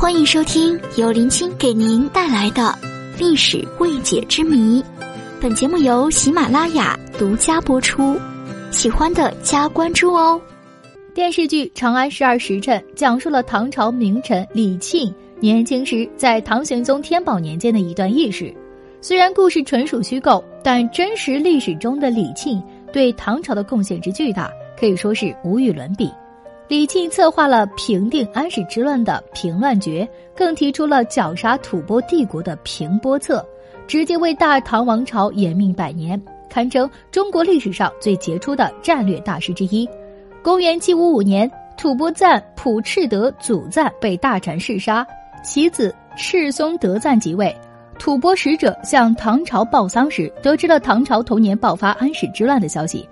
欢迎收听由林青给您带来的历史未解之谜。本节目由喜马拉雅独家播出，喜欢的加关注哦。电视剧《长安十二时辰》讲述了唐朝名臣李沁年轻时在唐玄宗天宝年间的一段轶事。虽然故事纯属虚构，但真实历史中的李沁对唐朝的贡献之巨大，可以说是无与伦比。李沁策划了平定安史之乱的平乱决，更提出了绞杀吐蕃帝国的平波策，直接为大唐王朝延命百年，堪称中国历史上最杰出的战略大师之一。公元七五五年，吐蕃赞普赤德祖赞被大臣弑杀，其子赤松德赞即位。吐蕃使者向唐朝报丧时，得知了唐朝同年爆发安史之乱的消息。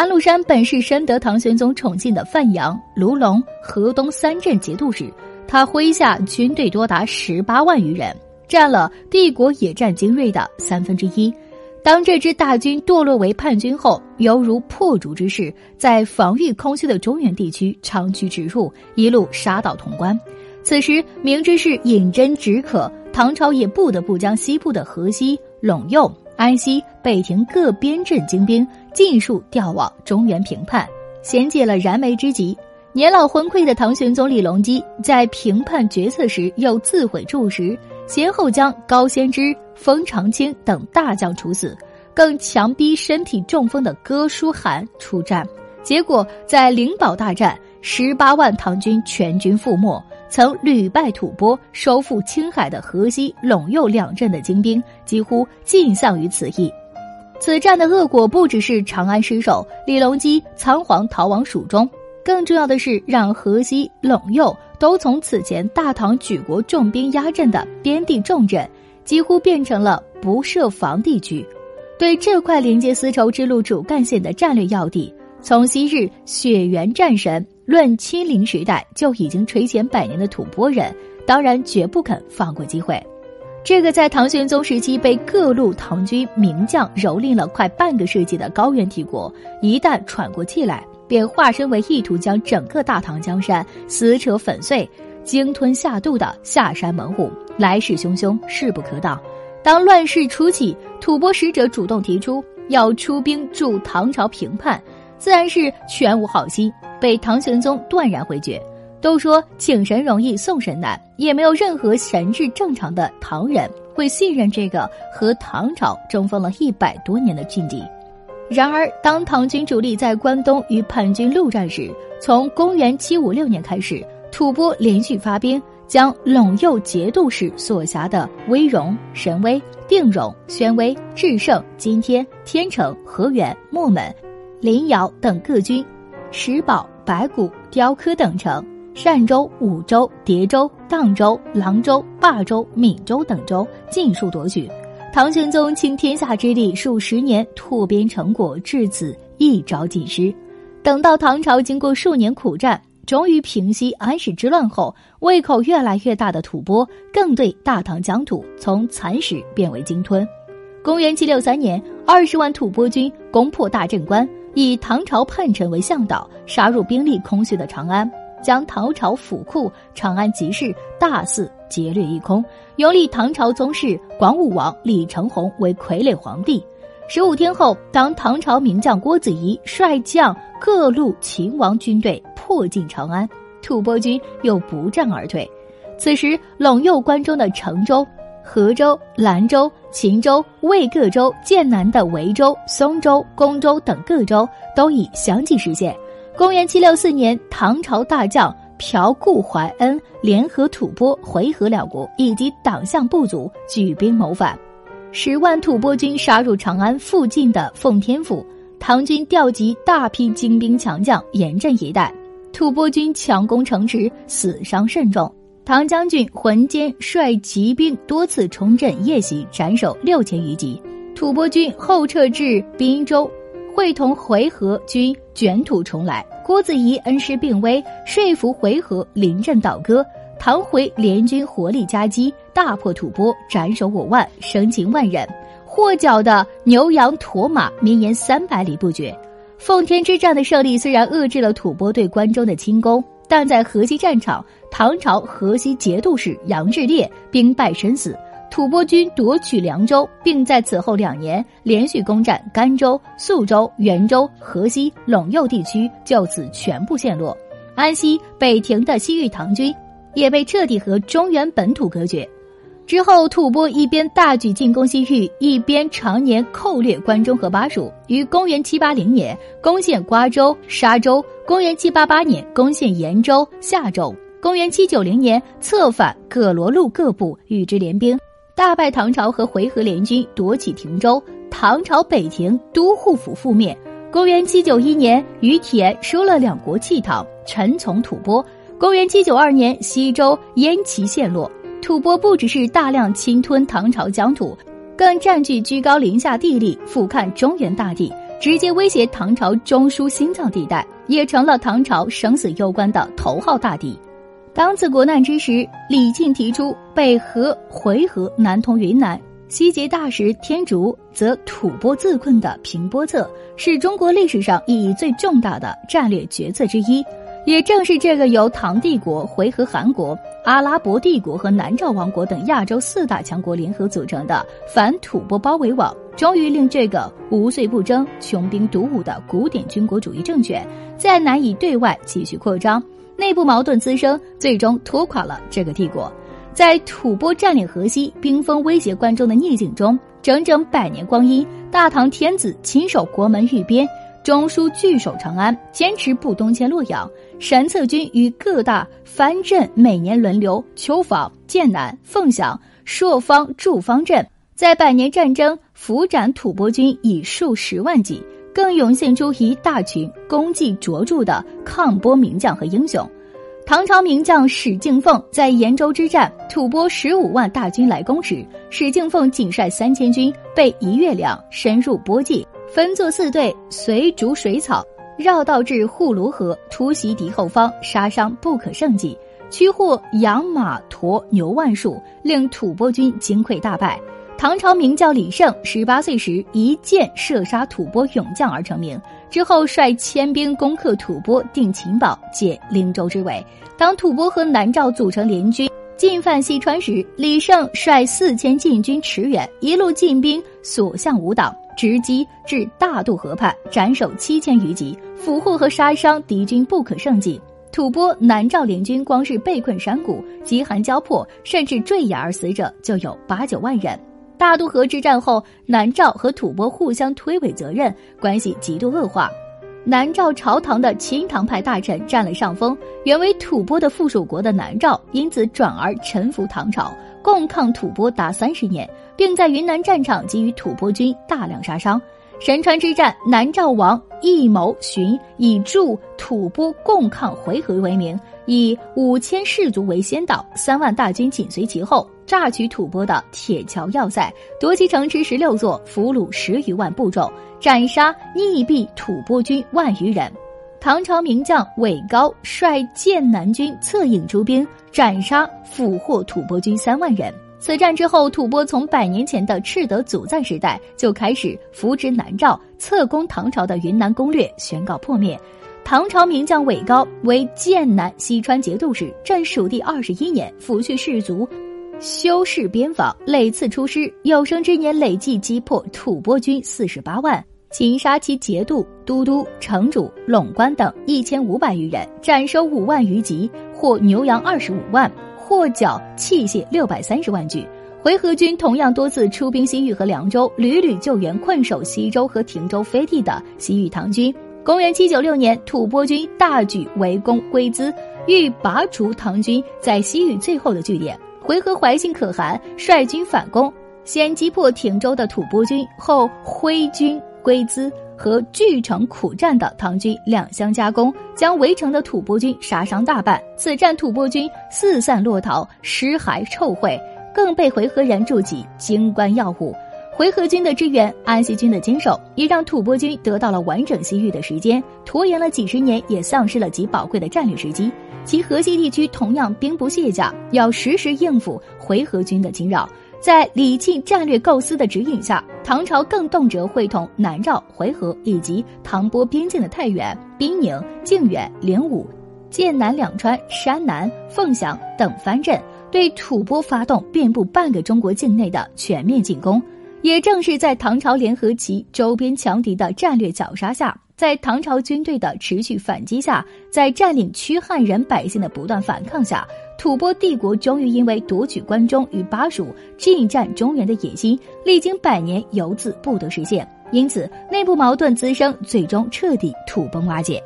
安禄山本是深得唐玄宗宠信的范阳、卢龙、河东三镇节度使，他麾下军队多达十八万余人，占了帝国野战精锐的三分之一。当这支大军堕落为叛军后，犹如破竹之势，在防御空虚的中原地区长驱直入，一路杀到潼关。此时明知是饮鸩止渴，唐朝也不得不将西部的河西、陇右。安西、北庭各边镇精兵尽数调往中原平叛，衔解了燃眉之急。年老昏聩的唐玄宗李隆基在平叛决策时又自毁柱石，先后将高仙芝、封长清等大将处死，更强逼身体中风的哥舒翰出战。结果在灵宝大战，十八万唐军全军覆没。曾屡败吐蕃、收复青海的河西、陇右两镇的精兵几乎尽丧于此役。此战的恶果不只是长安失守，李隆基仓皇逃往蜀中，更重要的是让河西、陇右都从此前大唐举国重兵压阵的边地重镇，几乎变成了不设防地区。对这块连接丝绸之路主干线的战略要地，从昔日雪原战神。论亲临时代就已经垂涎百年的吐蕃人，当然绝不肯放过机会。这个在唐玄宗时期被各路唐军名将蹂躏了快半个世纪的高原帝国，一旦喘过气来，便化身为意图将整个大唐江山撕扯粉碎、鲸吞下肚的下山猛虎，来势汹汹，势不可挡。当乱世初起，吐蕃使者主动提出要出兵助唐朝平叛，自然是全无好心。被唐玄宗断然回绝。都说请神容易送神难，也没有任何神智正常的唐人会信任这个和唐朝争锋了一百多年的劲敌。然而，当唐军主力在关东与叛军陆战时，从公元七五六年开始，吐蕃连续发兵，将陇右节度使所辖的威荣、神威、定荣、宣威、至圣、今天、天成、河源、墨门、临洮等各军。石宝、白骨、雕刻等城，善州、武州、叠州、荡州、廊州、霸州、闽州等州尽数夺取。唐玄宗倾天下之力数十年，拓边成果至此一朝尽失。等到唐朝经过数年苦战，终于平息安史之乱后，胃口越来越大的吐蕃更对大唐疆土从蚕食变为鲸吞。公元七六三年，二十万吐蕃军攻破大镇关。以唐朝叛臣为向导，杀入兵力空虚的长安，将唐朝府库、长安集市大肆劫掠一空，拥立唐朝宗室广武王李承洪为傀儡皇帝。十五天后，当唐朝名将郭子仪率将各路秦王军队迫近长安，吐蕃军又不战而退。此时，陇右关中的成州。河州、兰州、秦州、魏各州、剑南的维州、松州、公州等各州都已相继实现。公元七六四年，唐朝大将朴固怀恩联合吐蕃、回纥两国以及党项部族举兵谋反，十万吐蕃军杀入长安附近的奉天府，唐军调集大批精兵强将严阵以待，吐蕃军强攻城池，死伤甚重。唐将军浑坚率骑兵多次冲阵夜袭，斩首六千余级。吐蕃军后撤至滨州，会同回纥军卷土重来。郭子仪恩师病危，说服回纥临阵倒戈。唐回联军火力夹击，大破吐蕃，斩首五万，生擒万人。获缴的牛羊驼马绵延三百里不绝。奉天之战的胜利虽然遏制了吐蕃对关中的侵攻。但在河西战场，唐朝河西节度使杨志烈兵败身死，吐蕃军夺取凉州，并在此后两年连续攻占甘州、肃州、元州、河西、陇右地区，就此全部陷落。安西、北庭的西域唐军也被彻底和中原本土隔绝。之后，吐蕃一边大举进攻西域，一边常年寇掠关中和巴蜀。于公元七八零年攻陷瓜州、沙州；公元七八八年攻陷延州、夏州；公元七九零年策反葛罗路各部，与之联兵，大败唐朝和回纥联军，夺取亭州。唐朝北庭都护府覆灭。公元七九一年，于田收了两国弃唐，臣从吐蕃。公元七九二年，西周燕齐陷落。吐蕃不只是大量侵吞唐朝疆土，更占据居高临下地利，俯瞰中原大地，直接威胁唐朝中枢心脏地带，也成了唐朝生死攸关的头号大敌。当此国难之时，李靖提出北河、回纥南通云南，西结大石天竺，则吐蕃自困的平波策，是中国历史上意义最重大的战略决策之一。也正是这个由唐帝国、回纥汗国。阿拉伯帝国和南诏王国等亚洲四大强国联合组成的反吐蕃包围网，终于令这个无岁不争、穷兵黩武的古典军国主义政权再难以对外继续扩张，内部矛盾滋生，最终拖垮了这个帝国。在吐蕃占领河西、兵锋威胁关中的逆境中，整整百年光阴，大唐天子亲守国门御边。中枢据守长安，坚持不东迁洛阳。神策军与各大藩镇每年轮流丘防、剑南、凤翔、朔方驻方镇，在百年战争伏斩吐蕃军以数十万计，更涌现出一大群功绩卓著的抗波名将和英雄。唐朝名将史敬奉在延州之战，吐蕃十五万大军来攻时，史敬奉仅率三千军被一月粮，深入波际。分作四队，随逐水草，绕道至护卢河，突袭敌后方，杀伤不可胜计，驱获羊马驼牛万数，令吐蕃军惊溃大败。唐朝名将李胜，十八岁时一箭射杀吐蕃勇将而成名，之后率千兵攻克吐蕃，定秦堡，解灵州之围。当吐蕃和南诏组成联军进犯西川时，李胜率四千禁军驰援，一路进兵，所向无挡。直击至大渡河畔，斩首七千余级，俘获和杀伤敌军不可胜计。吐蕃南诏联军光是被困山谷、饥寒交迫，甚至坠崖而死者就有八九万人。大渡河之战后，南诏和吐蕃互相推诿责任，关系极度恶化。南诏朝堂的亲唐派大臣占了上风，原为吐蕃的附属国的南诏因此转而臣服唐朝，共抗吐蕃达三十年。并在云南战场给予吐蕃军大量杀伤。神川之战，南诏王易谋寻以助吐蕃共抗回纥为名，以五千士卒为先导，三万大军紧随其后，榨取吐蕃的铁桥要塞，夺其城池十六座，俘虏十余万部众，斩杀逆避吐蕃军万余人。唐朝名将韦高率剑南军策应出兵，斩杀俘获吐蕃军三万人。此战之后，吐蕃从百年前的赤德祖赞时代就开始扶植南诏，侧攻唐朝的云南攻略宣告破灭。唐朝名将韦高为剑南西川节度使，镇蜀地二十一年，抚恤士卒，修饰边防，累次出师，有生之年累计击破吐蕃军四十八万，擒杀其节度、都督、城主、陇官等一千五百余人，斩首五万余级，获牛羊二十五万。获缴器械六百三十万具，回纥军同样多次出兵西域和凉州，屡屡救援困守西周和亭州飞地的西域唐军。公元七九六年，吐蕃军大举围攻龟兹，欲拔除唐军在西域最后的据点。回纥怀信可汗率军反攻，先击破亭州的吐蕃军，后挥军龟兹。和据城苦战的唐军两相夹攻，将围城的吐蕃军杀伤大半。此战吐蕃军四散落逃，尸骸臭秽，更被回纥人筑起京关要务。回纥军的支援，安西军的坚守，也让吐蕃军得到了完整西域的时间。拖延了几十年，也丧失了极宝贵的战略时机。其河西地区同样兵不卸甲，要时时应付回纥军的侵扰。在李靖战略构思的指引下，唐朝更动辄会同南诏、回纥以及唐波边境的太原、宾宁、靖远、灵武、剑南两川、山南、凤翔等藩镇，对吐蕃发动遍布半个中国境内的全面进攻。也正是在唐朝联合其周边强敌的战略绞杀下，在唐朝军队的持续反击下，在占领区汉人百姓的不断反抗下，吐蕃帝国终于因为夺取关中与巴蜀、进占中原的野心，历经百年犹自不得实现。因此，内部矛盾滋生，最终彻底土崩瓦解。